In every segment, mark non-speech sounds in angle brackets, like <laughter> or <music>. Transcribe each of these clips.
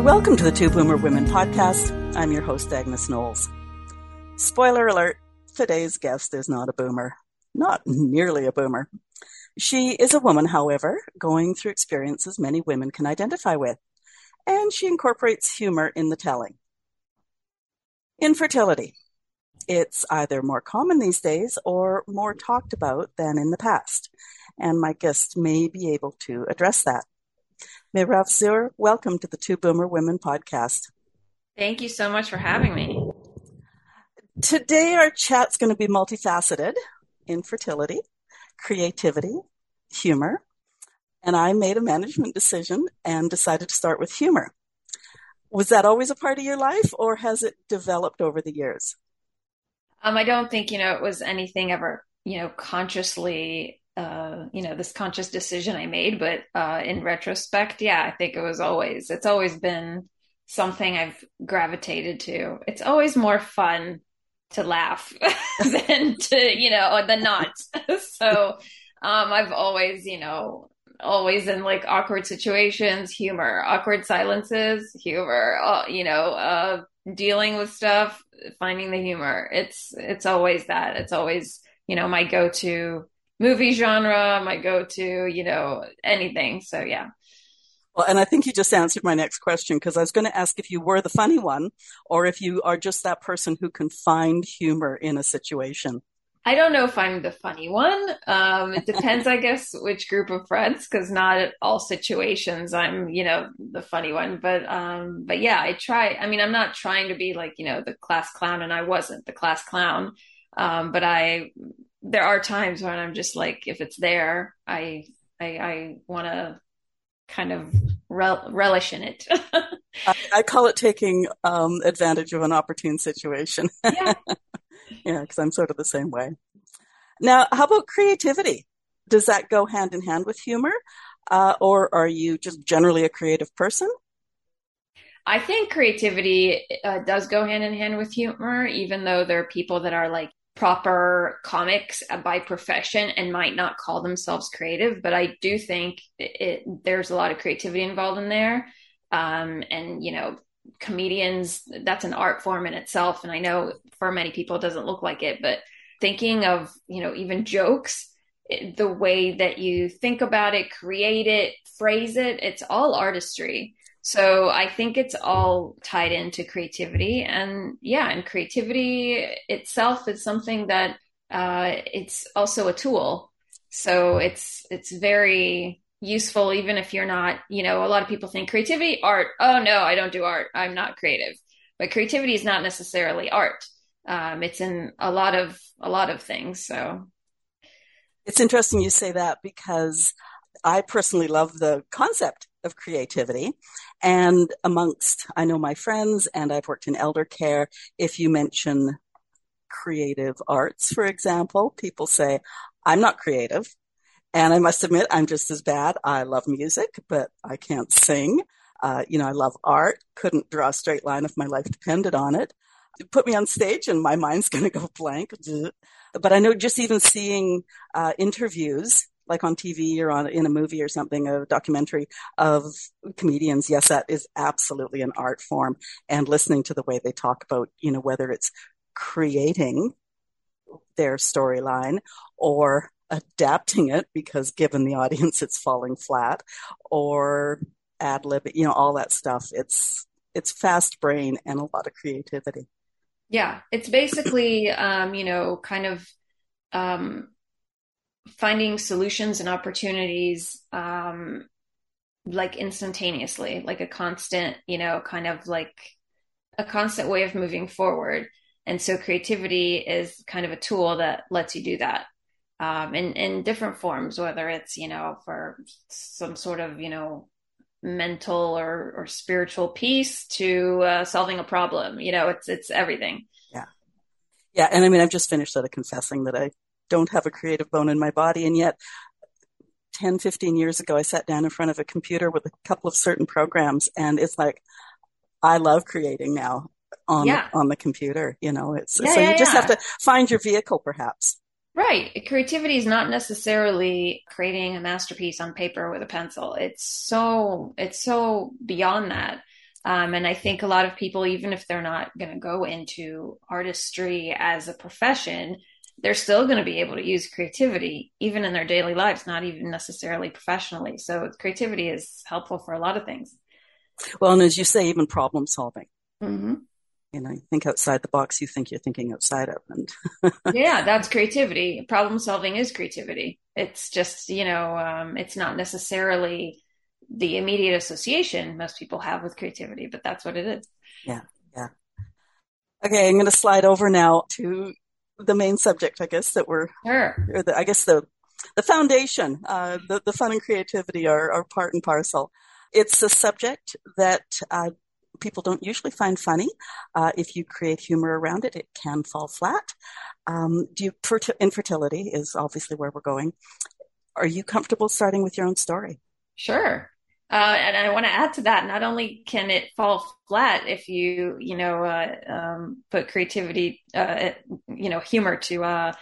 Welcome to the Two Boomer Women podcast. I'm your host, Agnes Knowles. Spoiler alert, today's guest is not a boomer. Not nearly a boomer. She is a woman, however, going through experiences many women can identify with, and she incorporates humor in the telling. Infertility. It's either more common these days or more talked about than in the past, and my guest may be able to address that. Merav Zur, welcome to the Two Boomer Women podcast. Thank you so much for having me. Today, our chat's going to be multifaceted infertility, creativity, humor. And I made a management decision and decided to start with humor. Was that always a part of your life or has it developed over the years? Um, I don't think, you know, it was anything ever, you know, consciously uh, you know, this conscious decision I made. But uh, in retrospect, yeah, I think it was always, it's always been something I've gravitated to. It's always more fun to laugh <laughs> than to, you know, than not. <laughs> so um, I've always, you know, always in like awkward situations, humor, awkward silences, humor, uh, you know, uh, dealing with stuff, finding the humor. It's, it's always that. It's always, you know, my go-to movie genre, my go to, you know, anything. So yeah. Well, and I think you just answered my next question because I was going to ask if you were the funny one or if you are just that person who can find humor in a situation. I don't know if I'm the funny one. Um, it depends, I guess, which group of friends, because not at all situations I'm, you know, the funny one. But, um, but yeah, I try. I mean, I'm not trying to be like, you know, the class clown, and I wasn't the class clown. Um, but I there are times when I'm just like, if it's there, I I, I want to kind of rel- relish in it. <laughs> I, I, call it taking um, advantage of an opportune situation. <laughs> Yeah, yeah, because I'm sort of the same way. Now, how about creativity? Does that go hand in hand with humor, uh, or are you just generally a creative person? I think creativity uh, does go hand in hand with humor, even though there are people that are like proper comics by profession and might not call themselves creative, but I do think it, it, there's a lot of creativity involved in there. Um, and, you know, comedians, that's an art form in itself. And I know for many people it doesn't look like it, but thinking of, you know, even jokes, the way that you think about it, create it, phrase it, it's all artistry. So I think it's all tied into creativity. And yeah, and creativity itself is something that uh, it's also a tool. So it's it's very useful even if you're not, you know, a lot of people think creativity, art. Oh no, I don't do art. I'm not creative. But creativity is not necessarily art. Um, it's in a lot of a lot of things. So it's interesting you say that because I personally love the concept of creativity. And amongst, I know my friends and I've worked in elder care. If you mention creative arts, for example, people say, I'm not creative. And I must admit, I'm just as bad. I love music, but I can't sing. Uh, you know, I love art. Couldn't draw a straight line if my life depended on it. Put me on stage and my mind's <laughs> going to go blank. But I know just even seeing uh, interviews like on TV or on in a movie or something, a documentary of comedians. Yes, that is absolutely an art form. And listening to the way they talk about, you know, whether it's creating their storyline or adapting it because given the audience it's falling flat or ad lib, you know, all that stuff. It's it's fast brain and a lot of creativity. Yeah, it's basically, um, you know, kind of um, finding solutions and opportunities um, like instantaneously, like a constant, you know, kind of like a constant way of moving forward. And so creativity is kind of a tool that lets you do that um, in, in different forms, whether it's, you know, for some sort of, you know, mental or, or spiritual peace to uh, solving a problem. You know, it's, it's everything. Yeah. Yeah. And I mean, I've just finished sort of confessing that I don't have a creative bone in my body. And yet 10, 15 years ago, I sat down in front of a computer with a couple of certain programs and it's like, I love creating now on, yeah. on the computer, you know, it's, yeah, so yeah, you just have to find your vehicle perhaps. Right. Creativity is not necessarily creating a masterpiece on paper with a pencil. It's so, it's so beyond that. Um, and I think a lot of people, even if they're not going to go into artistry as a profession, they're still going to be able to use creativity even in their daily lives, not even necessarily professionally. So creativity is helpful for a lot of things. Well, and as you say, even problem solving. Mm-hmm. You know, you think outside the box, you think you're thinking outside of. And <laughs> yeah, that's creativity. Problem solving is creativity. It's just, you know, um, it's not necessarily the immediate association most people have with creativity, but that's what it is. Yeah, yeah. Okay, I'm going to slide over now to the main subject, I guess, that we're, sure. or the, I guess the, the foundation, uh, the, the fun and creativity are, are part and parcel. It's a subject that, uh, people don't usually find funny. Uh, if you create humor around it, it can fall flat. Um, do you, infertility is obviously where we're going. Are you comfortable starting with your own story? Sure. Uh, and I want to add to that, not only can it fall flat if you, you know, uh, um, put creativity, uh, you know, humor to uh,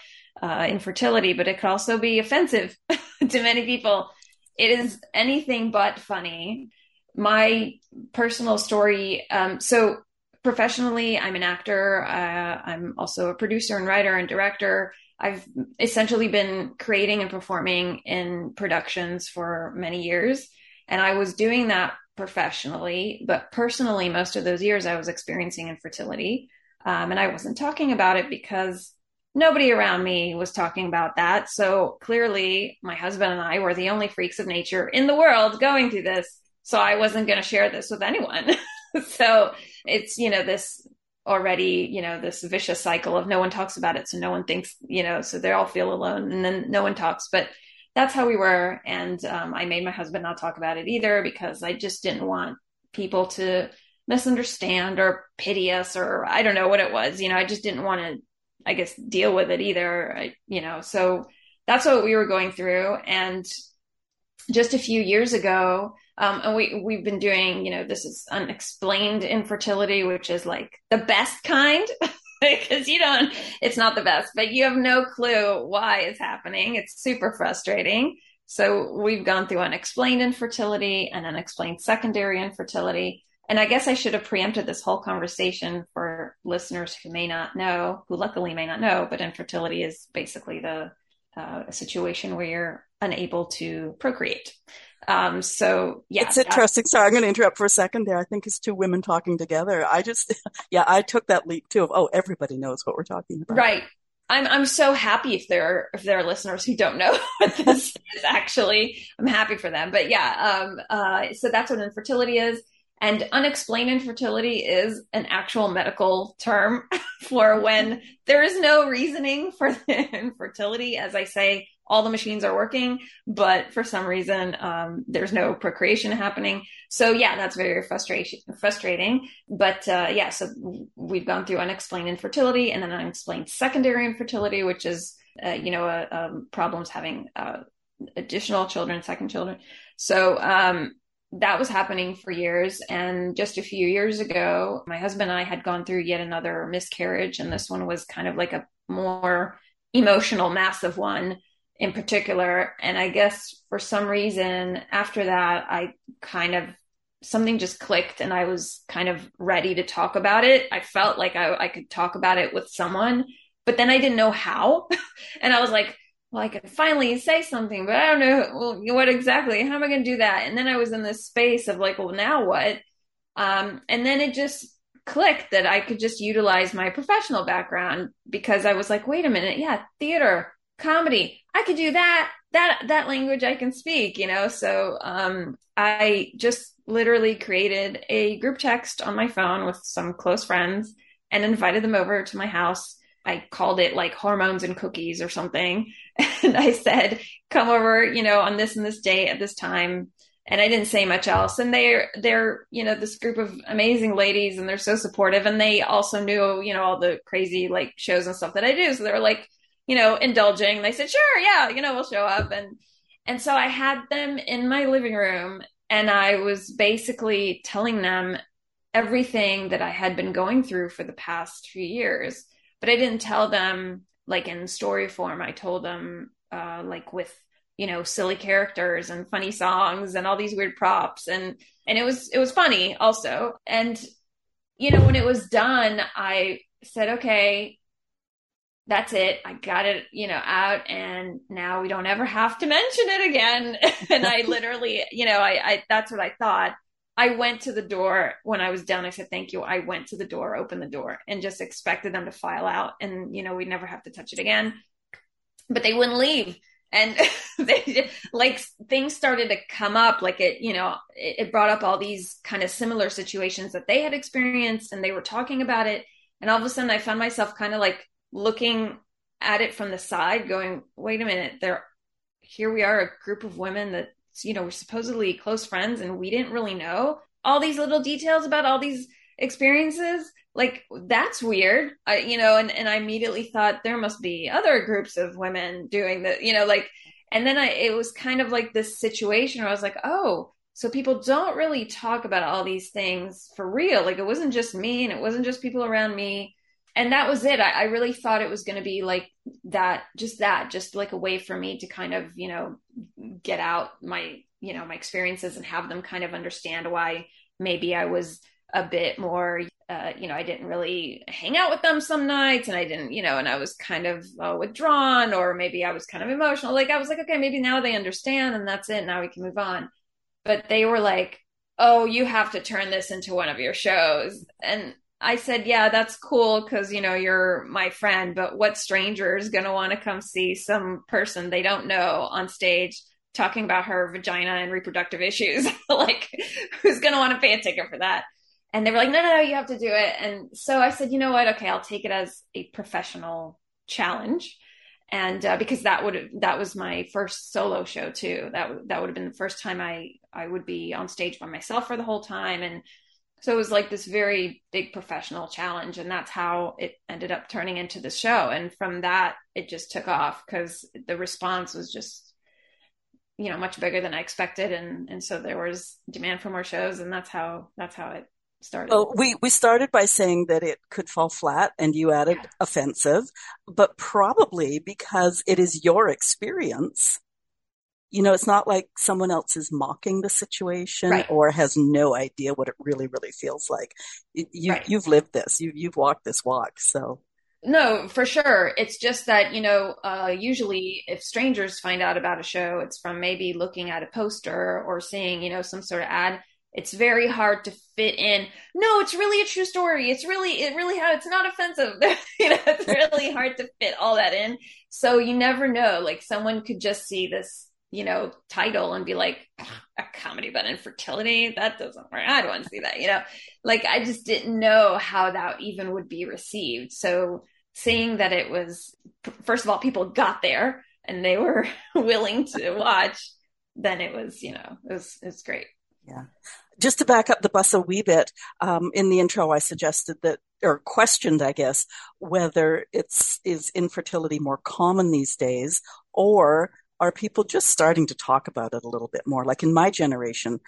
uh, infertility, but it could also be offensive <laughs> to many people. It is anything but funny. My personal story. Um, so professionally, I'm an actor. Uh, I'm also a producer and writer and director. I've essentially been creating and performing in productions for many years. And I was doing that professionally, but personally, most of those years I was experiencing infertility. Um, and I wasn't talking about it because nobody around me was talking about that. So clearly, my husband and I were the only freaks of nature in the world going through this. So I wasn't going to share this with anyone. <laughs> so it's, you know, this already, you know, this vicious cycle of no one talks about it. So no one thinks, you know, so they all feel alone and then no one talks. But that's how we were. And um, I made my husband not talk about it either because I just didn't want people to misunderstand or pity us or I don't know what it was. You know, I just didn't want to, I guess, deal with it either. I, you know, so that's what we were going through. And just a few years ago, um, and we we've been doing, you know, this is unexplained infertility, which is like the best kind. <laughs> <laughs> because you don't it's not the best but you have no clue why it's happening. It's super frustrating. So we've gone through unexplained infertility and unexplained secondary infertility. And i guess i should have preempted this whole conversation for listeners who may not know who luckily may not know but infertility is basically the uh, situation where you're unable to procreate um, so yeah, it's interesting. Sorry, I'm going to interrupt for a second there. I think it's two women talking together. I just, <laughs> yeah, I took that leap too of, oh, everybody knows what we're talking about. Right. I'm, I'm so happy if there are, if there are listeners who don't know <laughs> what this is actually, I'm happy for them. But yeah, um, uh, so that's what infertility is. And unexplained infertility is an actual medical term <laughs> for when there is no reasoning for the infertility. As I say, all the machines are working, but for some reason, um, there's no procreation happening. So yeah, that's very frustration, frustrating. But uh, yeah, so we've gone through unexplained infertility and then unexplained secondary infertility, which is, uh, you know, uh, um, problems having uh, additional children, second children. So um, that was happening for years. And just a few years ago, my husband and I had gone through yet another miscarriage. And this one was kind of like a more emotional, massive one in particular. And I guess for some reason after that, I kind of something just clicked and I was kind of ready to talk about it. I felt like I, I could talk about it with someone, but then I didn't know how. <laughs> and I was like, well, I could finally say something, but I don't know what exactly. How am I going to do that? And then I was in this space of like, well, now what? Um, and then it just clicked that I could just utilize my professional background because I was like, wait a minute, yeah, theater, comedy, I could do that. That that language I can speak, you know. So um, I just literally created a group text on my phone with some close friends and invited them over to my house. I called it like hormones and cookies or something. <laughs> And I said, come over, you know, on this and this day at this time and I didn't say much else. And they're they're you know this group of amazing ladies, and they're so supportive. And they also knew you know all the crazy like shows and stuff that I do, so they were like you know indulging. They said, sure, yeah, you know, we'll show up. And and so I had them in my living room, and I was basically telling them everything that I had been going through for the past few years. But I didn't tell them like in story form. I told them uh, like with you know silly characters and funny songs and all these weird props and and it was it was funny also and you know when it was done i said okay that's it. I got it you know out and now we don't ever have to mention it again. <laughs> And i <laughs> literally you know I, I that's what i thought. I went to the door when i was done i said thank you. I went to the door opened the door and just expected them to file out and you know we'd never have to touch it again. But they wouldn't leave. And <laughs> they like things started to come up like it you know it, it, brought up all these kind of similar situations that they had experienced and they were talking about it. And all of a sudden i found myself kind of like looking at it from the side going wait a minute there here we are a group of women that you know we're supposedly close friends and we didn't really know all these little details about all these experiences. Like that's weird. I, you know and, and i immediately thought there must be other groups of women doing that you know like and then i it was kind of like this situation where i was like oh so people don't really talk about all these things for real. Like it wasn't just me and it wasn't just people around me and that was it i, I really thought it was going to be like that just that just like a way for me to kind of you know get out my you know my experiences and have them kind of understand why maybe i was a bit more uh, you know, I didn't really hang out with them some nights and I didn't, you know, and I was kind of uh, withdrawn or maybe I was kind of emotional. Like I was like, okay, maybe now they understand and that's it. Now we can move on. But they were like, oh, you have to turn this into one of your shows. And I said, yeah, that's cool because, you know, you're my friend, but what stranger is going to want to come see some person they don't know on stage talking about her vagina and reproductive issues? <laughs> like, who's going to want to pay a ticket for that? and they were like, no, no, no, you have to do it. And so I said, you know what? Okay, I'll take it as a professional challenge. And uh, because that would that was my first solo show too. That that would have been the first time I I would be on stage by myself for the whole time. And so it was like this very big professional challenge. And that's how it ended up turning into the show. And from that, it just took off because the response was just you know much bigger than I expected. And and so there was demand for more shows. And that's how that's how it started? Well, we, we started by saying that it could fall flat and you added yeah. offensive, but probably because it is your experience. You know, it's not like someone else is mocking the situation right. or has no idea what it really, really feels like. You, right. You've lived this. You, you've walked this walk. So no, for sure. It's just that, you know, uh, usually if strangers find out about a show, it's from maybe looking at a poster or seeing, you know, some sort of ad it's very hard to fit in no it's really a true story it's really it really how it's not offensive <laughs> you know it's really hard to fit all that in so you never know like someone could just see this you know title and be like a comedy about infertility? That doesn't work. I don't want to see that you know? Like i just didn't know how that even would be received. So seeing that it was first of all people got there and they were <laughs> willing to watch then it was you know it was it was great. Yeah. Just to back up the bus a wee bit, um, in the intro, I suggested that, or questioned, I guess, whether it's is infertility more common these days, or are people just starting to talk about it a little bit more? Like in my generation,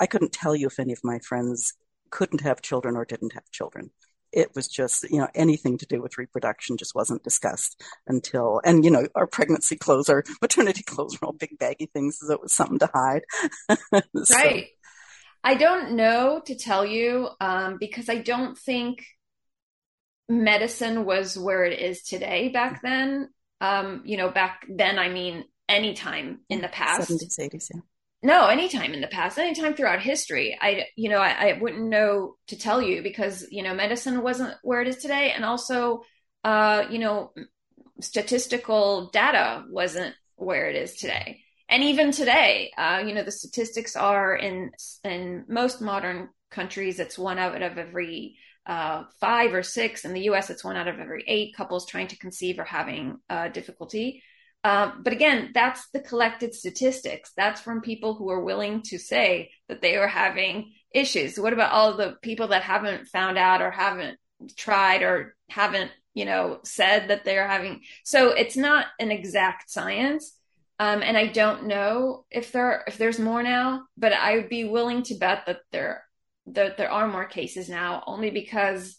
I couldn't tell you if any of my friends couldn't have children or didn't have children. It was just, you know, anything to do with reproduction just wasn't discussed until, and, you know, our pregnancy clothes, our maternity <laughs> clothes were all big baggy things, so it was something to hide. <laughs> so, right. I don't know to tell you um, because I don't think medicine was where it is today back then. Um, you know, back then, I mean, anytime in the past. 70s, 80s, yeah. no, anytime in the past, anytime throughout history. I, you know, I, I, wouldn't know to tell you because, you know, medicine wasn't where it is today. And also, uh, you know, statistical data wasn't where it is today. And even today, uh, you know, the statistics are in, in most modern countries, it's one out of every uh, five or six. In the US, it's one out of every eight couples trying to conceive or having uh, difficulty. Um, but again, that's the collected statistics. That's from people who are willing to say that they are having issues. What about all the people that haven't found out or haven't tried or haven't, you know, said that they're having? So it's not an exact science. Um, and I don't know if there if there's more now, but I would be willing to bet that there that there are more cases now, only because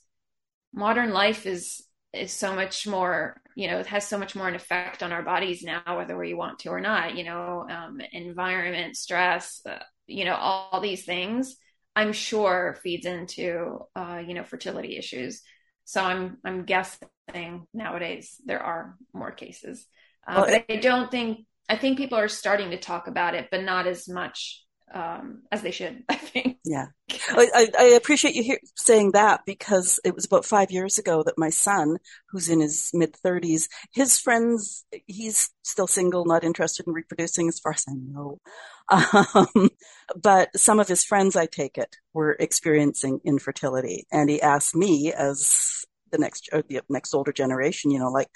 modern life is is so much more you know it has so much more an effect on our bodies now whether we want to or not you know um, environment stress uh, you know all, all, these things i'm sure feeds into uh, you know fertility issues. So i'm i'm guessing nowadays there are more cases. Uh, well, but i don't think i think people are starting to talk about it but not as much um, as they should, <laughs> I think. Yeah. I, I appreciate you hear, saying that because it was about five years ago that my son, who's in his mid 30s, his friends, he's still single, not interested in reproducing as far as I know. <laughs> Um, but some of his friends, I take it, were experiencing infertility. And he asked me as the next, the next older generation, you know, like,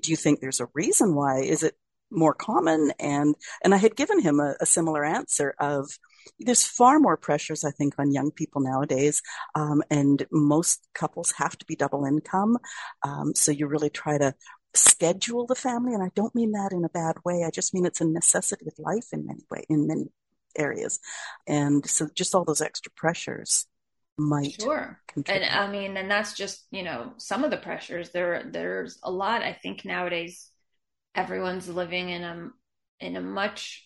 do you think there's a reason why? Is it more common and and I had given him a, a similar answer of there's far more pressures I think on young people nowadays um, and most couples have to be double income um, so you really try to schedule the family and I don't mean that in a bad way I just mean it's a necessity of life in many way in many areas and so just all those extra pressures might sure contribute. and I mean and that's just you know some of the pressures there there's a lot I think nowadays everyone's living in a in a much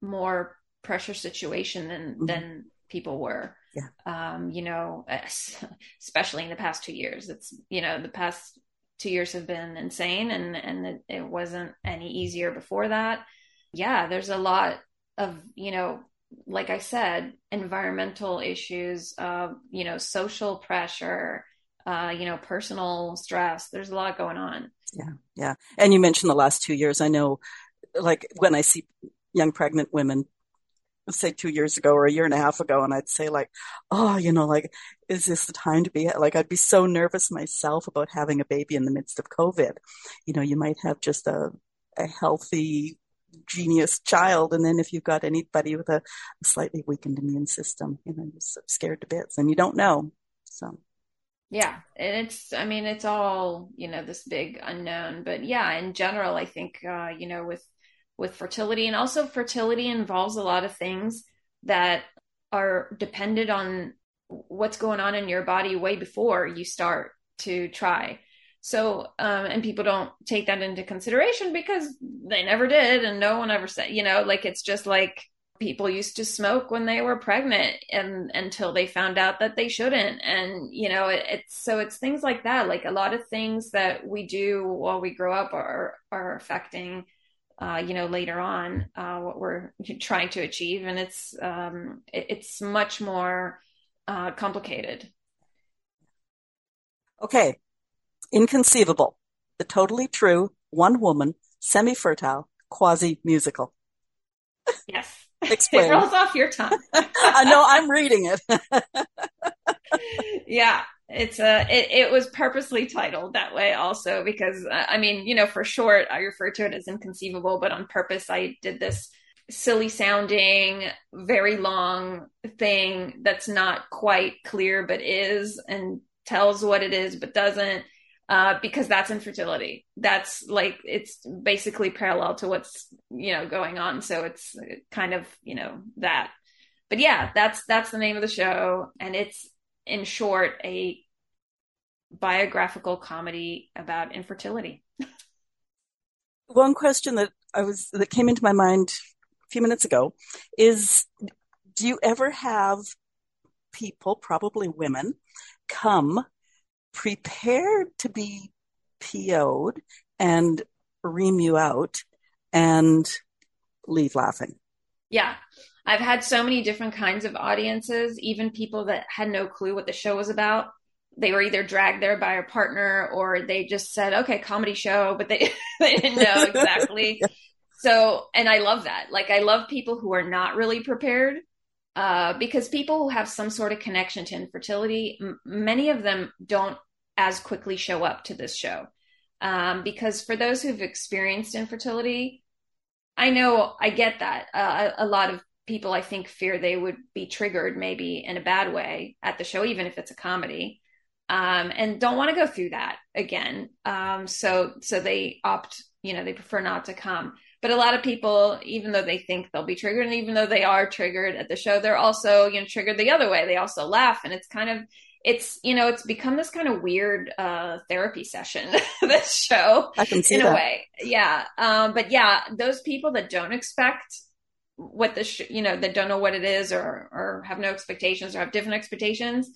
more pressure situation than mm-hmm. than people were. Yeah. Um, you know, <laughs> especially in the past two years. It's you know the past two years have been insane, and and it, it wasn't any easier before that. Yeah, there's a lot of you know like I said, environmental issues, uh, you know, social pressure, uh, you know, personal stress. There's a lot going on. Yeah, yeah. And you mentioned the last two years. I know, like when I see young pregnant women, say two years ago or a year and a half ago, and I'd say like, oh, you know, like, is this the time to be like? I'd be so nervous myself about having a baby in the midst of COVID. You know, you might have just a a healthy genius child and then if you've got anybody with a, a slightly weakened immune system you know you're scared to bits and you don't know so yeah and it's i mean it's all you know this big unknown but yeah in general i think uh you know with with fertility and also fertility involves a lot of things that are dependent on what's going on in your body way before you start to try. So um and people don't take that into consideration because they never did and no one ever said you know like it's just like people used to smoke when they were pregnant and until they found out that they shouldn't. And you know it, it's so it's things like that. Like a lot of things that we do while we grow up are are affecting uh, you know later on uh, what we're <laughs> trying to achieve. And it's um, it, it's much more uh, complicated. Okay. Inconceivable. The totally true one woman semi-fertile quasi musical yes Explain. it rolls off your tongue. <laughs> I know I'm reading it. <laughs> yeah, it's a. It, it, was purposely titled that way also because uh, I mean, you know, for short, I refer to it as inconceivable, but on purpose, I did this silly sounding, very long thing that's not quite clear, but is and tells what it is, but doesn't uh, because that's infertility. That's like it's basically parallel to what's you know going on. So it's kind of you know that. But yeah, that's that's the name of the show, and it's in short a biographical comedy about infertility. <laughs> One question that I was that came into my mind a few minutes ago is: Do you ever have people, probably women, come prepared to be PO'd and ream you out and leave laughing. Yeah. I've had so many different kinds of audiences, even people that had no clue what the show was about. They were either dragged there by a partner or they just said, okay, comedy show, but they, <laughs> they didn't know exactly. <laughs> yeah. So, and I love that. Like, I love people who are not really prepared uh, because people who have some sort of connection to infertility, m- many of them don't as quickly show up to this show. Um, because for those who've experienced infertility, I know I get that. Uh, a, lot of people, I think, fear they would be triggered maybe in a bad way at the show, even if it's a comedy, um, and don't want to go through that again. Um, so, so they opt, you know, they prefer not to come. But a lot of people, even though they think they'll be triggered, and even though they are triggered at the show, they're also, you know, triggered the other way. They also laugh, and it's kind of it's you know it's become this kind of weird uh therapy session <laughs> this show I can see in that. a way. Yeah um but yeah those people that don't expect what the sh- you know that don't know what it is or or have no expectations or have different expectations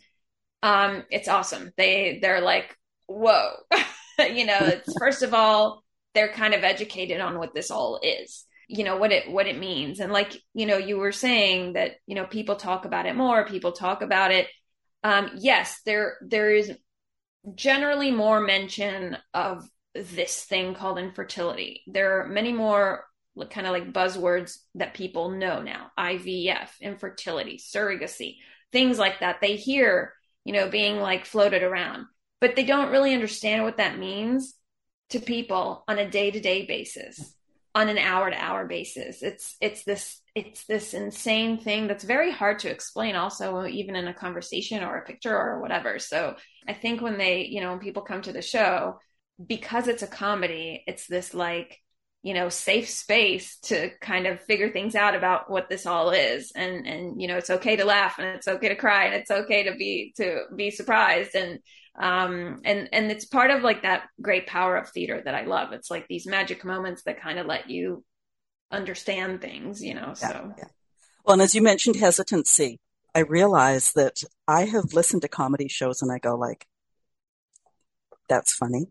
um it's awesome. They they're like whoa. <laughs> You know it's <laughs> first of all they're kind of educated on what this all is you know what it what it means. And like you know you were saying that you know people talk about it more people talk about it um, yes, there there is generally more mention of this thing called infertility. There are many more kind of like buzzwords that people know now IVF, infertility, surrogacy, things like that. They hear, you know, being like floated around, but they don't really understand what that means to people on a day to day basis, on an hour to hour basis. It's, it's this it's this insane thing that's very hard to explain also even in a conversation or a picture or whatever so i think when they you know when people come to the show because it's a comedy it's this like you know safe space to kind of figure things out about what this all is and and you know it's okay to laugh and it's okay to cry and it's okay to be to be surprised and um and and it's part of like that great power of theater that i love it's like these magic moments that kind of let you understand things, you know. Yeah, so, yeah. well, and as you mentioned hesitancy, I realize that I have listened to comedy shows and I go like, that's funny.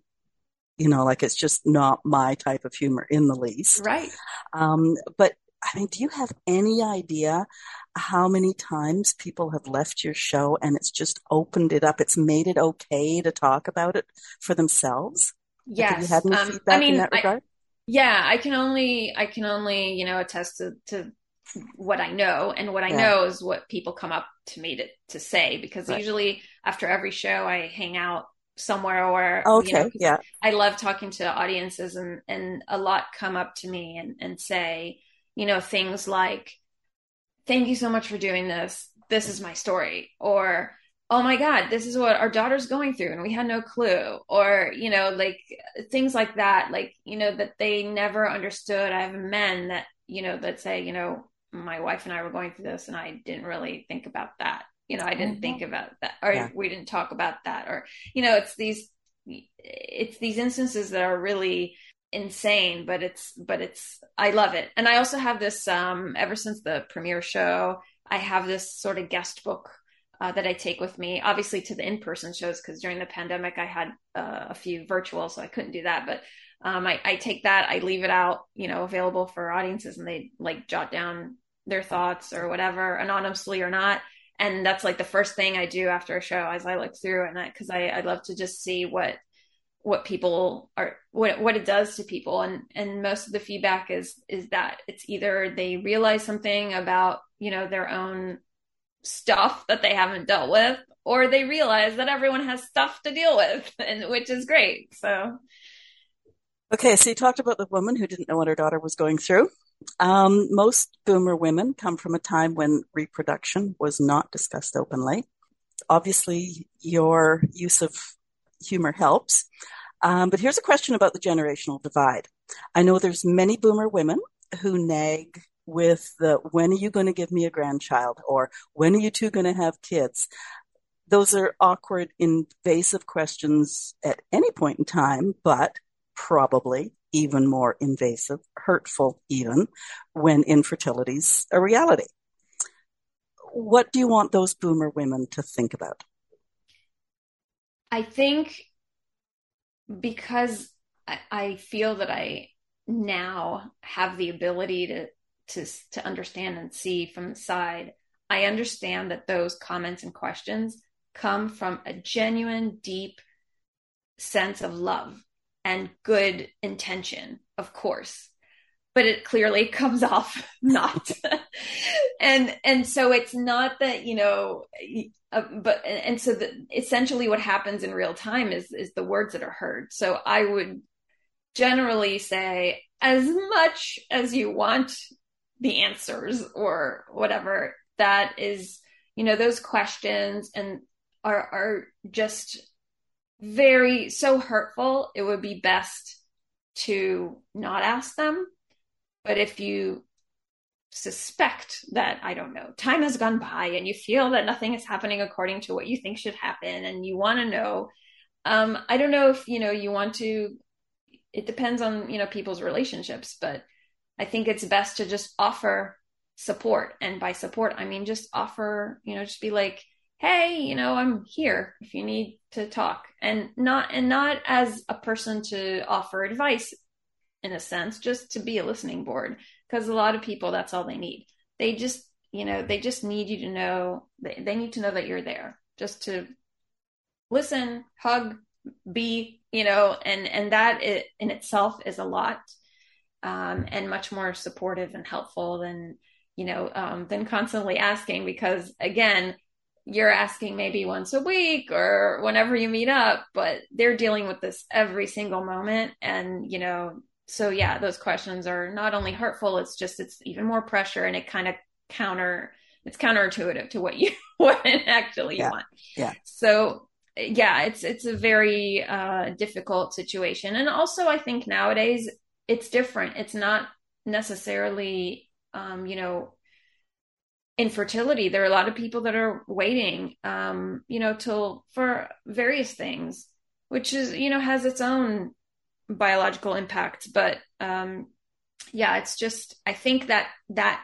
You know, like it's just not my type of humor in the least. Right. Um, but I mean, do you have any idea how many times people have left your show and it's just opened it up? It's made it okay to talk about it for themselves? Yes. have you had any um, feedback I mean, in that regard? yeah i can only i can only you know attest to, to what i know and what i yeah. know is what people come up to me to, to say because right. usually after every show i hang out somewhere or okay you know, yeah. I love talking to audiences and and a lot come up to me and and say you know things like thank you so much for doing this. This is my story. Or oh my god this is what our daughter's going through and we had no clue. Or you know like things like that like you know that they never understood. I have men that you know that say you know my wife and i were going through this and i didn't really think about that you know i didn't mm-hmm. think about that or yeah. we didn't talk about that or you know it's these it's these instances that are really insane but it's but it's i love it and i also have this um ever since the premiere show i have this sort of guest book uh, that I take with me, obviously to the in person shows, because during the pandemic I had uh, a few virtual, so I couldn't do that. But um, I, I, take that, I leave it out, you know, available for audiences, and they like jot down their thoughts or whatever, anonymously or not. And that's like the first thing I do after a show as I look through, and because I, I love to just see what what people are what what it does to people. And and most of the feedback is is that it's either they realize something about you know their own stuff that they haven't dealt with or they realize that everyone has stuff to deal with <laughs> and which is great. So okay so you talked about the woman who didn't know what her daughter was going through um, most boomer women come from a time when reproduction was not discussed openly. Obviously your use of humor helps. Um, but here's a question about the generational divide. I know there's many boomer women who nag with the when are you going to give me a grandchild? or when are you two going to have kids? Those are awkward, invasive questions at any point in time, but probably even more invasive, hurtful even when infertility's a reality. What do you want those boomer women to think about? I think because I feel that I now have the ability to to to understand and see from the side i understand that those comments and questions come from a genuine deep sense of love and good intention of course but it clearly <laughs> comes off not. <laughs> And and so it's not that you know uh, but and so the, essentially what happens in real time is is the words that are heard. So i would generally say as much as you want the answers or whatever that is you know those questions and are are just very so hurtful it would be best to not ask them but if you suspect that, I don't know, time has gone by and you feel that nothing is happening according to what you think should happen and you want to know, um, I don't know if, you know, you want to, it depends on, you know, people's relationships, but I think it's best to just offer support. And by support, I mean just offer, you know, just be like, hey, you know, I'm here if you need to talk. And not and not as a person to offer advice in a sense, just to be a listening board. Because a lot of people, that's all they need. They just, you know, they just need you to know, they, need to know that you're there just to listen, hug, be, you know, and, and that in itself is a lot um, and much more supportive and helpful than, you know, um, than constantly asking because again, you're asking maybe once a week or whenever you meet up, but they're dealing with this every single moment. And, you know, so yeah, those questions are not only hurtful, it's just it's even more pressure and it kind of counter it's counterintuitive to what you <laughs> what actually yeah. want. Yeah. So yeah, it's it's a very uh, difficult situation, and also I think nowadays it's different. It's not necessarily um, you know infertility. There are a lot of people that are waiting, um, you know, till for various things, which is you know has its own biological impact. but um yeah it's just i think that that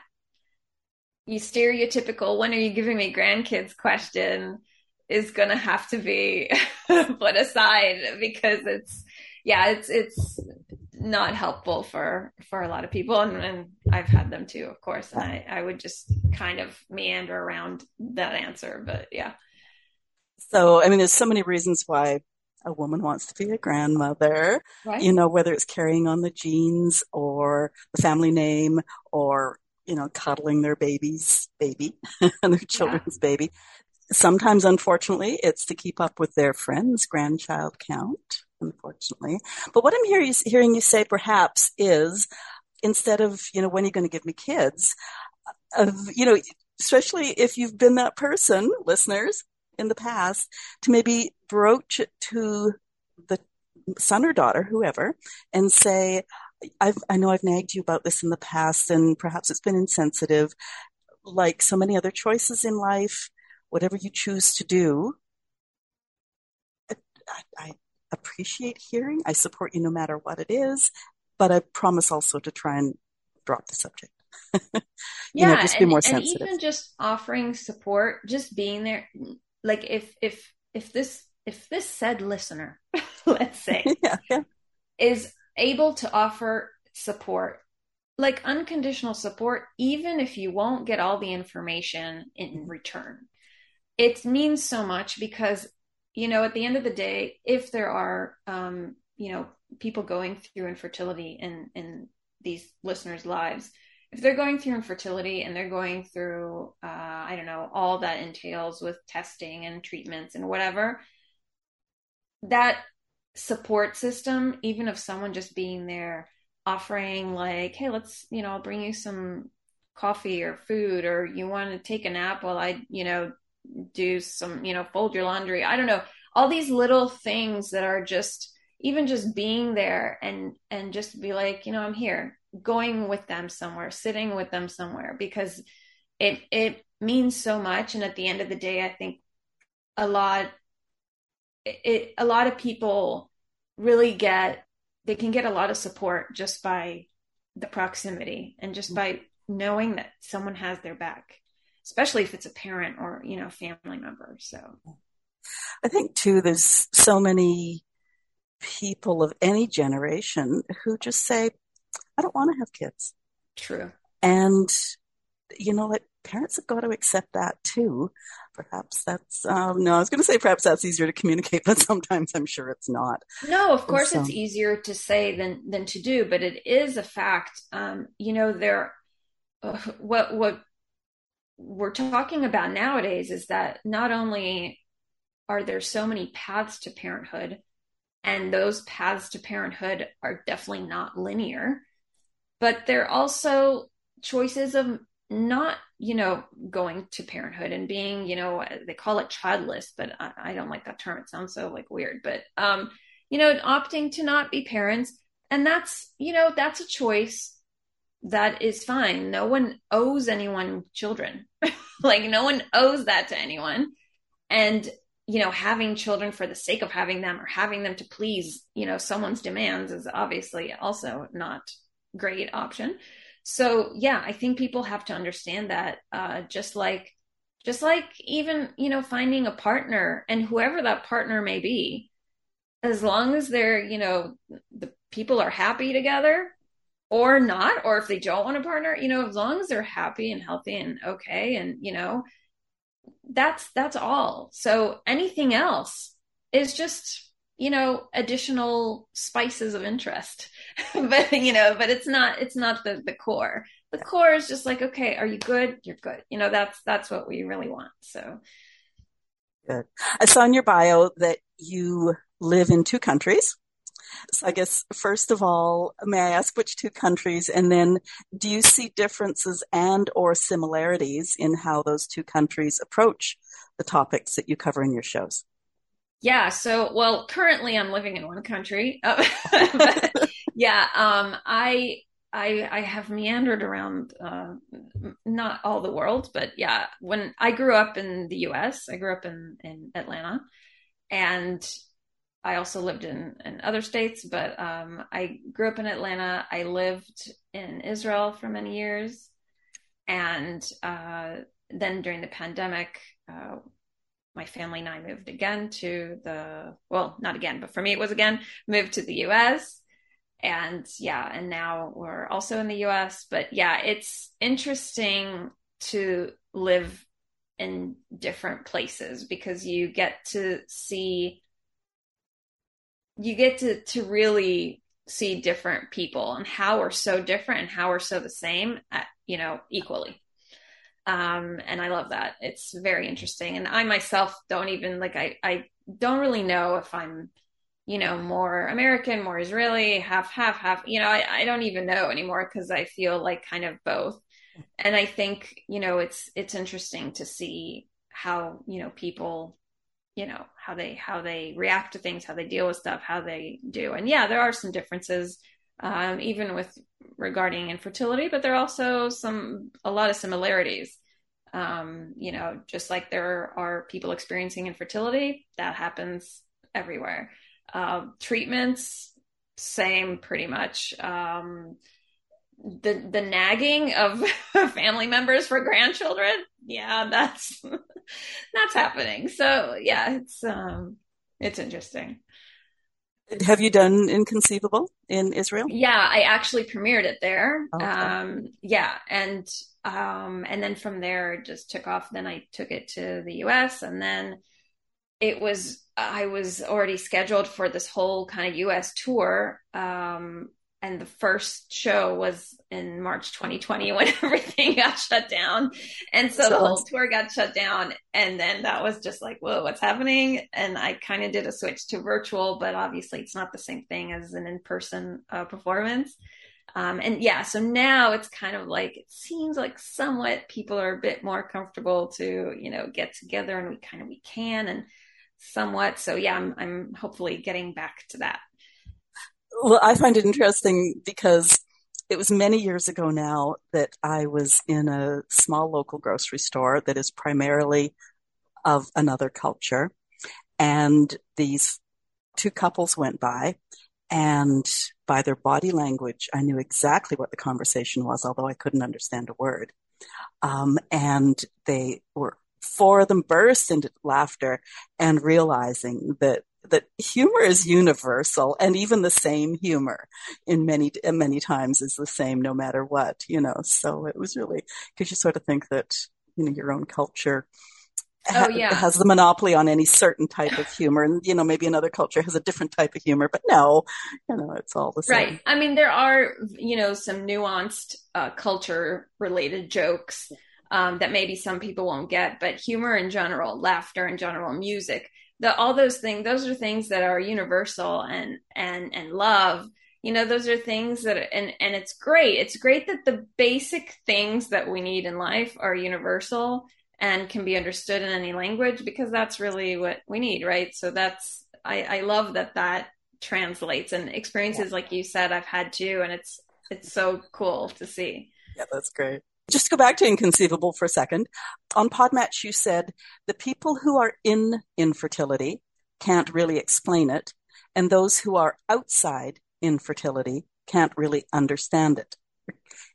you stereotypical when are you giving me grandkids question is going to have to be <laughs> put aside because it's yeah it's it's not helpful for for a lot of people and, and i've had them too of course and I, I would just kind of meander around that answer but yeah so i mean there's so many reasons why a woman wants to be a grandmother, right. you know, whether it's carrying on the genes or the family name or, you know, cuddling their baby's baby and <laughs> their children's yeah. baby. Sometimes, unfortunately, it's to keep up with their friends' grandchild count, unfortunately. But what I'm hear hearing you say perhaps is instead of, you know, when are you going to give me kids? Of, you know, especially if you've been that person, listeners, in the past to maybe broach it to the son or daughter, whoever, and say, I know I've nagged you about this in the past and perhaps it's been insensitive. Like so many other choices in life, whatever you choose to do, I, I appreciate hearing. I support you no matter what it is, but I promise also to try and drop the subject. <laughs> yeah, know, just be more sensitive. And even just offering support, just being there, like if if if this if this said listener <laughs> let's say <laughs> yeah, yeah. is able to offer support like unconditional support even if you won't get all the information in return it means so much because you know at the end of the day if there are um you know people going through infertility in in these listeners lives if they're going through infertility and they're going through uh, i don't know all that entails with testing and treatments and whatever that support system even of someone just being there offering like hey let's you know i'll bring you some coffee or food or you want to take a nap while i you know do some you know fold your laundry. I don't know. All these little things that are just even just being there and and just be like you know i'm here going with them somewhere, sitting with them somewhere because it it means so much. And at the end of the day I think a lot it a lot of people really get they can get a lot of support just by the proximity and just by knowing that someone has their back especially if it's a parent or you know family member so i think too there's so many people of any generation who just say I don't want to have kids. True. And you know what? Parents have got to accept that too. Perhaps that's, um, no, I was going to say perhaps that's easier to communicate, <laughs> but sometimes I'm sure it's not. No, of course so, it's easier to say than, than to do, but it is a fact. Um, you know, there, uh, what, what we're talking about nowadays is that not only are there so many paths to parenthood, and those paths to parenthood are definitely not linear, but they're also choices of not, you know, going to parenthood and being, you know, they call it childless, but I, I don't like that term. It sounds so like weird, but, um, you know, opting to not be parents. And that's, you know, that's a choice that is fine. No one owes anyone children. <laughs> like no one owes that to anyone. And you know, having children for the sake of having them or having them to please, you know, someone's demands is obviously also not great option. So yeah, I think people have to understand that. Uh, just like, just like even you know, finding a partner and whoever that partner may be, as long as they're you know the people are happy together or not, or if they don't want a partner, you know, as long as they're happy and healthy and okay, and you know, that's that's all. So anything else is just you know additional spices of interest. <laughs> But you know but it's not it's not the the core. The core is just like okay are you good? You're good. You know that's that's what we really want so. Good. I saw in your bio that you live in two countries so I guess first of all, may I ask which two countries, and then do you see differences and or similarities in how those two countries approach the topics that you cover in your shows? Yeah. So, well, currently I'm living in one country, <laughs> but yeah, um, I I, I have meandered around uh, not all the world, but yeah, when I grew up in the U.S., I grew up in in Atlanta, and I also lived in, in other states, but um, I grew up in Atlanta. I lived in Israel for many years. And uh, then during the pandemic, uh, my family and I moved again to the, well, not again, but for me it was again, moved to the US. And yeah, and now we're also in the US. But yeah, it's interesting to live in different places because you get to see you get to to really see different people and how we're so different and how we're so the same at, you know equally. Um and i love that. It's very interesting. And i myself don't even like i i don't really know if i'm you know more american more israeli half half half you know i, I don't even know anymore because i feel like kind of both. And i think you know it's it's interesting to see how you know people you know how they how they react to things how they deal with stuff how they do. And yeah there are some differences um, even with regarding infertility but there are also some a lot of similarities. Um, you know just like there are people experiencing infertility that happens everywhere. Uh, treatments same pretty much. Um, the the nagging of <laughs> family members for grandchildren yeah that's <laughs> that's happening. So yeah it's um it's interesting. Have you done inconceivable in israel? Yeah i actually premiered it there. Okay. um yeah and um and then from there it just took off. Then i took it to the us and then it was i was already scheduled for this whole kind of us tour um and the first show was in March 2020 <laughs> when everything got shut down. And so, so the whole tour got shut down. And then that was just like, whoa, what's happening? And I kind of did a switch to virtual, but obviously it's not the same thing as an in person uh, performance. Um, and yeah, so now it's kind of like, it seems like somewhat people are a bit more comfortable to, you know, get together and we kind of, we can and somewhat. So yeah, I'm, I'm hopefully getting back to that. Well, I find it interesting because it was many years ago now that I was in a small local grocery store that is primarily of another culture. And these two couples went by and by their body language, I knew exactly what the conversation was, although I couldn't understand a word. Um, and they were, four of them burst into laughter and realizing that that humor is universal and even the same humor in many many times is the same no matter what you know? So it was really because you sort of think that you know your own culture oh, yeah. has the monopoly on any certain type of humor. And you know maybe another culture has a different type of humor but no you know it's all the same. Right. I mean there are you know some nuanced uh, culture related jokes um, that maybe some people won't get but humor in general laughter in general music the all those things those are things that are universal and and and love. You know those are things that and and it's great. It's great that the basic things that we need in life are universal and can be understood in any language because that's really what we need right? So that's i i love that that translates and experiences yeah. like you said i've had too and it's it's so cool to see. Yeah that's great just go back to inconceivable for a second. On Podmatch, you said the people who are in infertility can't really explain it, and those who are outside infertility can't really understand it.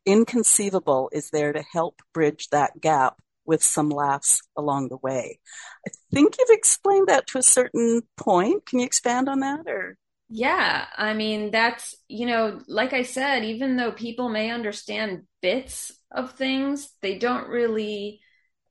Inconceivable is there to help bridge that gap with some laughs along the way. I think you've explained that to a certain point. Can you expand on that or? Yeah, I mean, that's, you know, like I said, even though people may understand bits of things, they don't really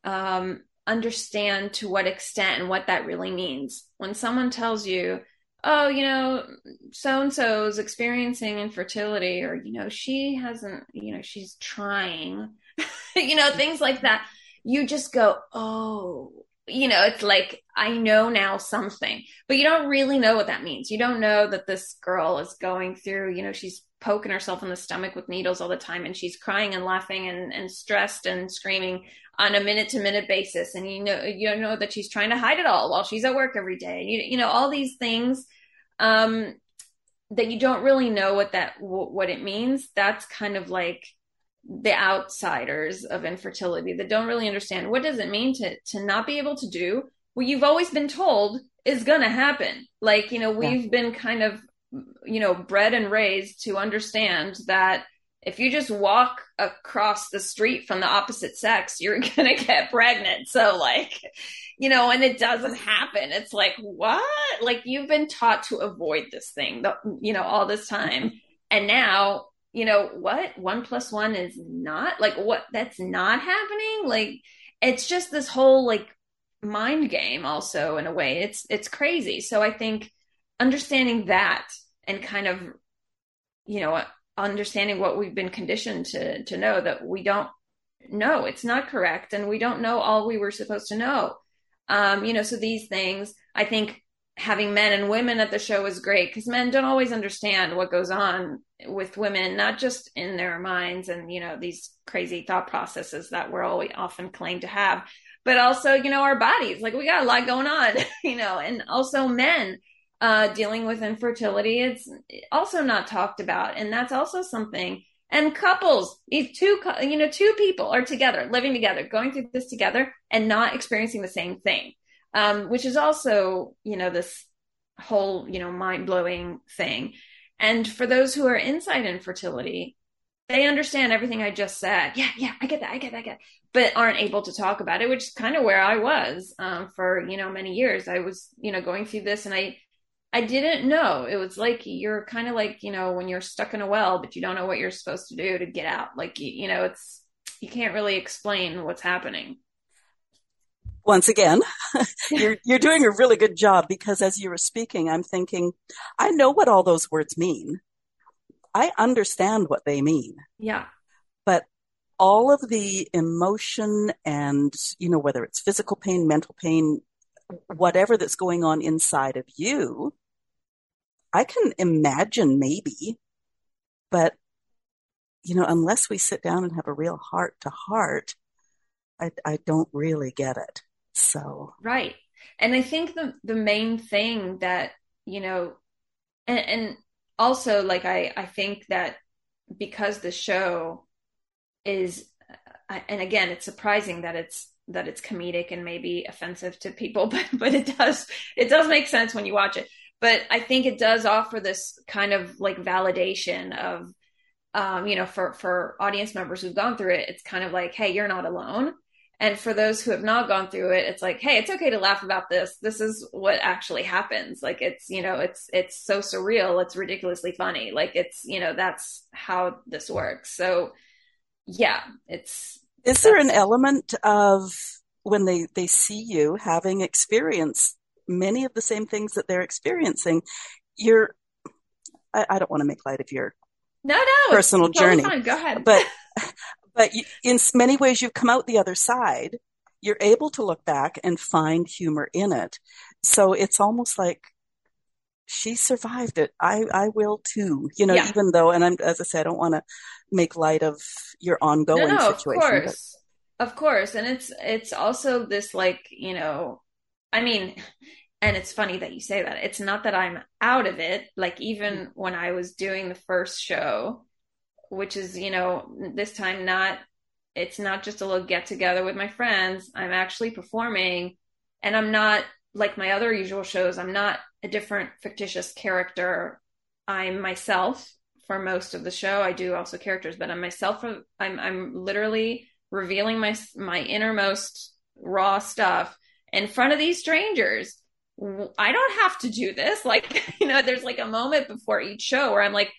um, understand to what extent and what that really means. When someone tells you, oh, you know, so and so is experiencing infertility, or, you know, she hasn't, you know, she's trying, <laughs> you know, things like that, you just go, oh, you know, it's like, I know now something, but you don't really know what that means. You don't know that this girl is going through, you know, she's poking herself in the stomach with needles all the time and she's crying and laughing and, and stressed and screaming on a minute to minute basis. And you know, you know that she's trying to hide it all while she's at work every day. You, you know, all these things, um, that you don't really know what that, what it means. That's kind of like, the outsiders of infertility that don't really understand what does it mean to to not be able to do what you've always been told is going to happen like you know we've yeah. been kind of you know bred and raised to understand that if you just walk across the street from the opposite sex you're <laughs> going to get pregnant. So like you know and it doesn't happen. It's like what? Like you've been taught to avoid this thing you know all this time. And now you know what? One plus one is not like what? That's not happening? Like it's just this whole like mind game also in a way. It's it's crazy. So i think understanding that and kind of you know understanding what we've been conditioned to to know that we don't know. It's not correct and we don't know all we were supposed to know. Um you know so these things i think having men and women at the show is great because men don't always understand what goes on with women, not just in their minds and, you know, these crazy thought processes that we're all often claim to have, but also, you know, our bodies. Like we got a lot going on, <laughs> you know, and also men uh, dealing with infertility. It's also not talked about. And that's also something. And couples, if two, you know, two people are together, living together, going through this together and not experiencing the same thing, um, which is also, you know, this whole, you know, mind blowing thing. And for those who are inside infertility, they understand everything I just said. Yeah, yeah, I get that, I get that, I get that, but aren't able to talk about it, which is kind of where I was um, for you know many years. I was you know going through this, and I I didn't know. It was like you're kind of like you know when you're stuck in a well, but you don't know what you're supposed to do to get out. Like you, you know, it's you can't really explain what's happening once again, <laughs> <laughs> you're, you're doing a really good job because as you were speaking, I'm thinking, I know what all those words mean. I understand what they mean. Yeah. But all of the emotion and, you know, whether it's physical pain, mental pain, whatever that's going on inside of you, I can imagine maybe, but, you know, unless we sit down and have a real heart to heart, I, I don't really get it. So right, and I think the the main thing that you know, and, and also like I I think that because the show is, and again, it's surprising that it's that it's comedic and maybe offensive to people, <laughs> but but it does it does make sense when you watch it. But I think it does offer this kind of like validation of um, you know, for for audience members who've gone through it, it's kind of like, hey, you're not alone And for those who have not gone through it, it's like, hey, it's okay to laugh about this. This is what actually happens. Like it's, you know, it's it's so surreal. It's ridiculously funny. Like it's, you know, that's how this works. So yeah, it's Is there an element of when they they see you having experienced many of the same things that they're experiencing, you're I, I don't want to make light of your no, no, personal journey. Go ahead. But but in many ways, you've come out the other side. You're able to look back and find humor in it. So it's almost like she survived it. I, I will too, you know, yeah. even though, and I'm, as I said, I don't want to make light of your ongoing no, no, situation. Of course. But. Of course. And it's, it's also this like, you know, I mean, and it's funny that you say that. It's not that I'm out of it. Like even mm. when I was doing the first show, which is, you know, this time not, it's not just a little get together with my friends. I'm actually performing and I'm not like my other usual shows. I'm not a different fictitious character. I'm myself for most of the show. I do also characters, but I'm myself. I'm, I'm literally revealing my, my innermost raw stuff in front of these strangers. I don't have to do this. <laughs> Like, you know, there's like a moment before each show where I'm like,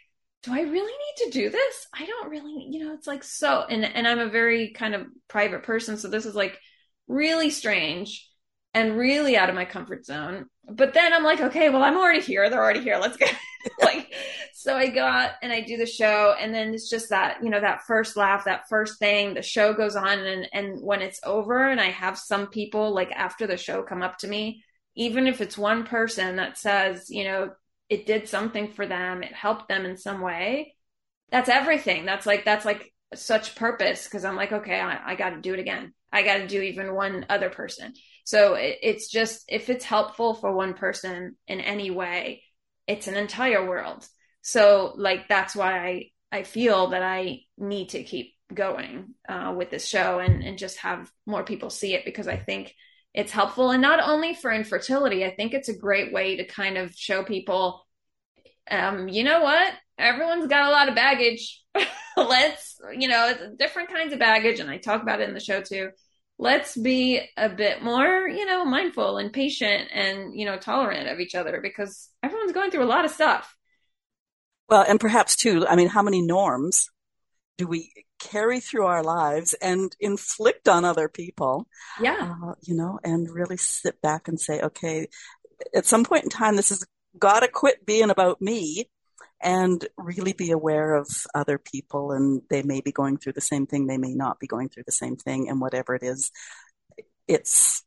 do I really need to do this? I don't really, you know, it's like so, and, and I'm a very kind of private person. So this is like really strange and really out of my comfort zone. But then I'm like, okay, well, I'm already here. They're already here. Let's go. <laughs> like, so I go out and I do the show. And then it's just that, you know, that first laugh, that first thing, the show goes on. And, and when it's over and I have some people like after the show come up to me, even if it's one person that says, you know, it did something for them, it helped them in some way. That's everything. That's like that's like such purpose because I'm like, okay, I, I got to do it again. I got to do even one other person. So it, it's just if it's helpful for one person in any way, it's an entire world. So like that's why I I feel that I need to keep going uh, with this show and and just have more people see it because I think it's helpful. And not only for infertility i think it's a great way to kind of show people um, you know what? Everyone's got a lot of baggage. <laughs> Let's you know different kinds of baggage and i talk about it in the show too let's be a bit more you know mindful and patient and you know tolerant of each other because everyone's going through a lot of stuff well and perhaps too i mean how many norms do we carry through our lives and inflict on other people. Yeah. Uh, you know, and really sit back and say, okay, at some point in time, this has got to quit being about me and really be aware of other people and they may be going through the same thing. They may not be going through the same thing and whatever it is, it's,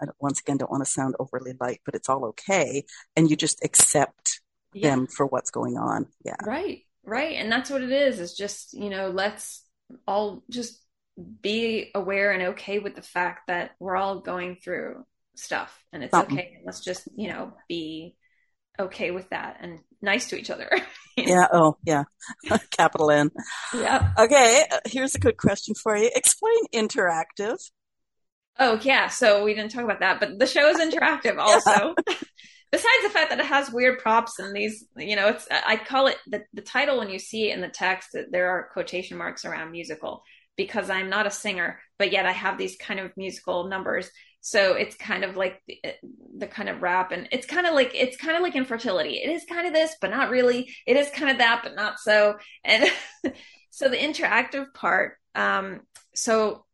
I once again don't want to sound overly light, but it's all okay. And you just accept yeah. them for what's going on. Yeah. Right. Right. And that's what it is. Is just, you know, let's all just be aware and okay with the fact that we're all going through stuff and it's Something. okay. Let's just, you know, be okay with that and nice to each other. <laughs> yeah. Oh, yeah. <laughs> Capital N. Yeah. Okay. Uh, here's a good question for you. Explain interactive. Oh, yeah. So we didn't talk about that, but the show is interactive <laughs> also besides the fact that it has weird props and these, you know, it's I call it the the title when you see it in the text that there are quotation marks around musical because I'm not a singer, but yet I have these kind of musical numbers. So it's kind of like the, the kind of rap, and it's kind of like it's kind of like infertility. It is kind of this, but not really. It is kind of that, but not so. And <laughs> so the interactive part. Um, so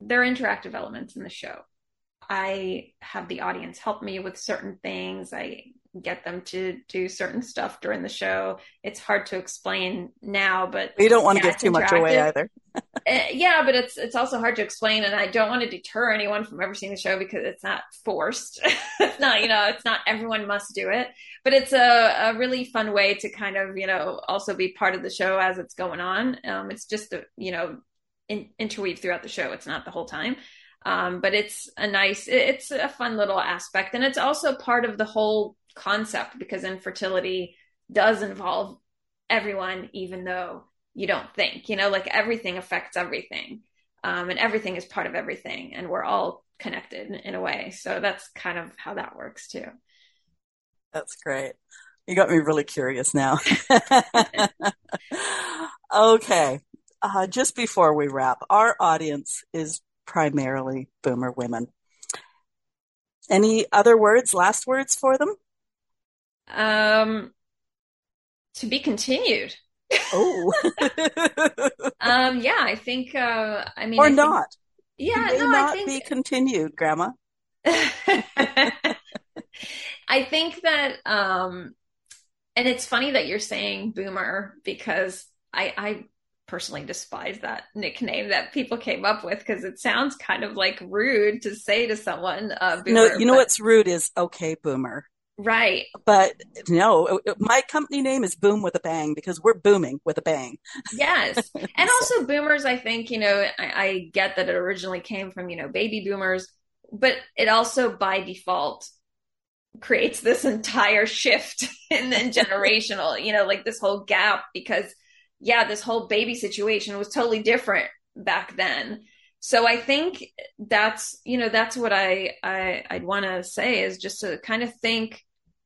there are interactive elements in the show. I have the audience help me with certain things. I get them to do certain stuff during the show. It's hard to explain now, but you don't want yeah, to give too much away either. Uh, yeah, but it's it's also hard to explain, and I don't want to deter anyone from ever seeing the show because it's not forced. <laughs> it's not you know it's not everyone must do it, but it's a, a really fun way to kind of you know also be part of the show as it's going on. Um, it's just a, you know in, interweave throughout the show. It's not the whole time. Um, but it's a nice, it's a fun little aspect. And it's also part of the whole concept because infertility does involve everyone, even though you don't think, you know, like everything affects everything. Um, and everything is part of everything. And we're all connected in, a way. So that's kind of how that works too. That's great. You got me really curious now. <laughs> <laughs> okay. uh, just before we wrap, our audience is primarily boomer women. Any other words, last words for them? Um, to be continued. Oh. <laughs> um, yeah, I think, uh, I mean, or I think, not. yeah, May no, not I think, be continued, Grandma. <laughs> I think that, um, and it's funny that you're saying boomer because I, I personally despise that nickname that people came up with because it sounds kind of like rude to say to someone, uh, boomer. No, you know but- what's rude is okay, boomer. Right. But no, my company name is Boom with a Bang because we're booming with a bang. Yes. <laughs> And also boomers, I think, you know, I, I get that it originally came from, you know, baby boomers, but it also by default creates this entire shift <laughs> in, in generational, you know, like this whole gap because yeah, this whole baby situation was totally different back then. So I think that's, you know, that's what I, I I'd want to say is just to kind of think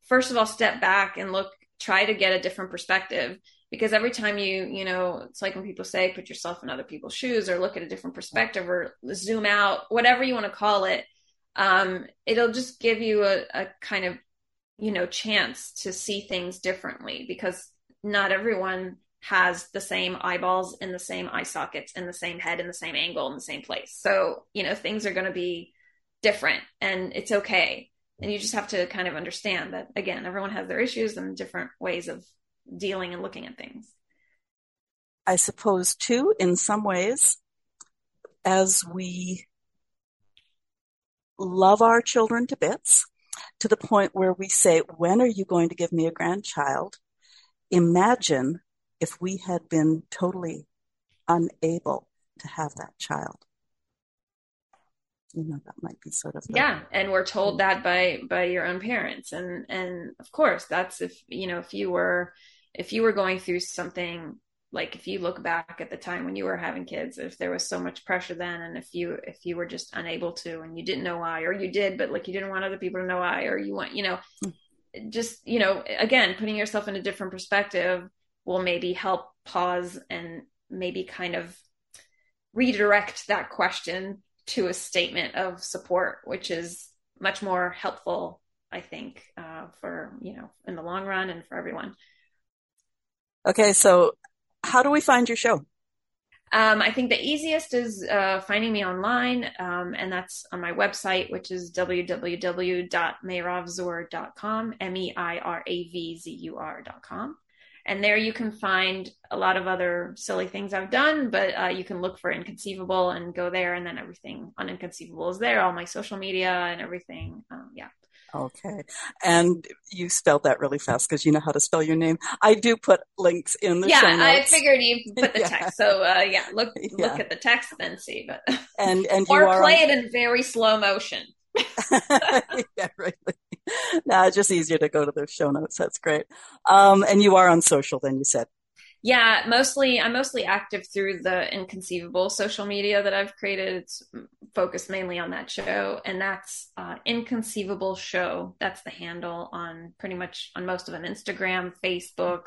first of all step back and look try to get a different perspective. Because every time you you know it's like when people say put yourself in other people's shoes or look at a different perspective or zoom out whatever you want to call it um, it'll just give you a, a kind of you know chance to see things differently. Because not everyone has the same eyeballs in the same eye sockets in the same head in the same angle in the same place. So you know things are going to be different and it's okay and you just have to kind of understand that again everyone has their issues and different ways of dealing and looking at things I suppose too, in some ways, as we love our children to bits, to the point where we say, when are you going to give me a grandchild? Imagine if we had been totally unable to have that child. You know, that might be sort of the, yeah and we're told hmm. that by by your own parents. And and of course that's if you know if you were if you were going through something like if you look back at the time when you were having kids if there was so much pressure then and if you if you were just unable to and you didn't know why or you did but like you didn't want other people to know why or you want you know hmm. just you know again putting yourself in a different perspective will maybe help pause and maybe kind of redirect that question to a statement of support which is much more helpful i think uh, for you know in the long run and for everyone Okay, so how do we find your show? Um, I think the easiest is uh, finding me online, um, and that's on my website, which is www.meiravzur.com, M E I R A V Z U R.com. And there you can find a lot of other silly things I've done, but uh, you can look for Inconceivable and go there, and then everything on Inconceivable is there, all my social media and everything. Um, yeah. Okay. And you spelled that really fast because you know how to spell your name. I do put links in the yeah, show I figured you <laughs> put the Yeah. text. So uh, yeah, look <laughs> Yeah. look at the text then see, but and and <laughs> you or are play on- it in very slow motion. <laughs> yeah, right. No, it's just easier to go to the show notes. That's great. Um, and you are on social, then you said. Yeah, mostly I'm mostly active through the inconceivable social media that I've created. It's focused mainly on that show, and that's uh, inconceivable show. That's the handle on pretty much on most of them: Instagram, Facebook,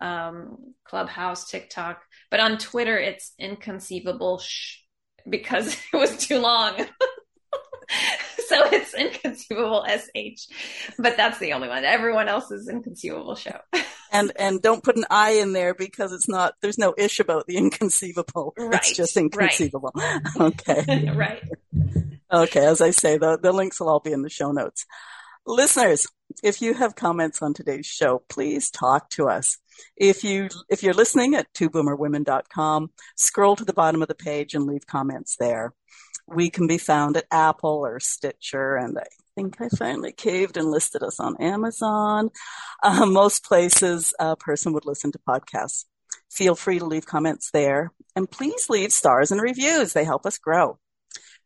um, Clubhouse, TikTok. But on Twitter, it's inconceivable sh because <laughs> it was too long. <laughs> <laughs> so it's inconceivable sh, but that's the only one. Everyone else is inconceivable show. <laughs> And and don't put an I in there because it's not. There's no ish about the inconceivable. It's Right, just right. inconceivable. <laughs> Okay. right. Okay, as I say, the, the links will all be in the show notes. Listeners, if you have comments on today's show, please talk to us. If you if you're listening at twoboomerwomen.com, scroll to the bottom of the page and leave comments there. We can be found at Apple or Stitcher, and I think I finally caved and listed us on Amazon. Uh, most places a person would listen to podcasts. Feel free to leave comments there, and please leave stars and reviews. They help us grow.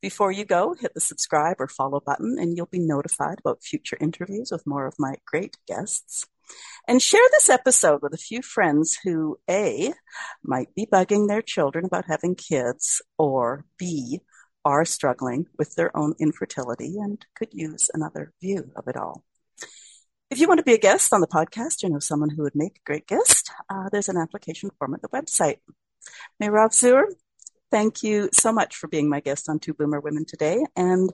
Before you go, hit the subscribe or follow button and you'll be notified about future interviews with more of my great guests. And share this episode with a few friends who A, might be bugging their children about having kids, or B, are struggling with their own infertility and could use another view of it all. If you want to be a guest on the podcast or know someone who would make a great guest, uh, there's an application form at the website. Meirav Zur, thank you so much for being my guest on Two Boomer Women today and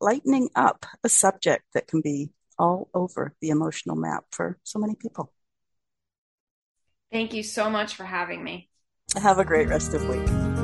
lightening up a subject that can be all over the emotional map for so many people. Thank you so much for having me. Have a great rest of week.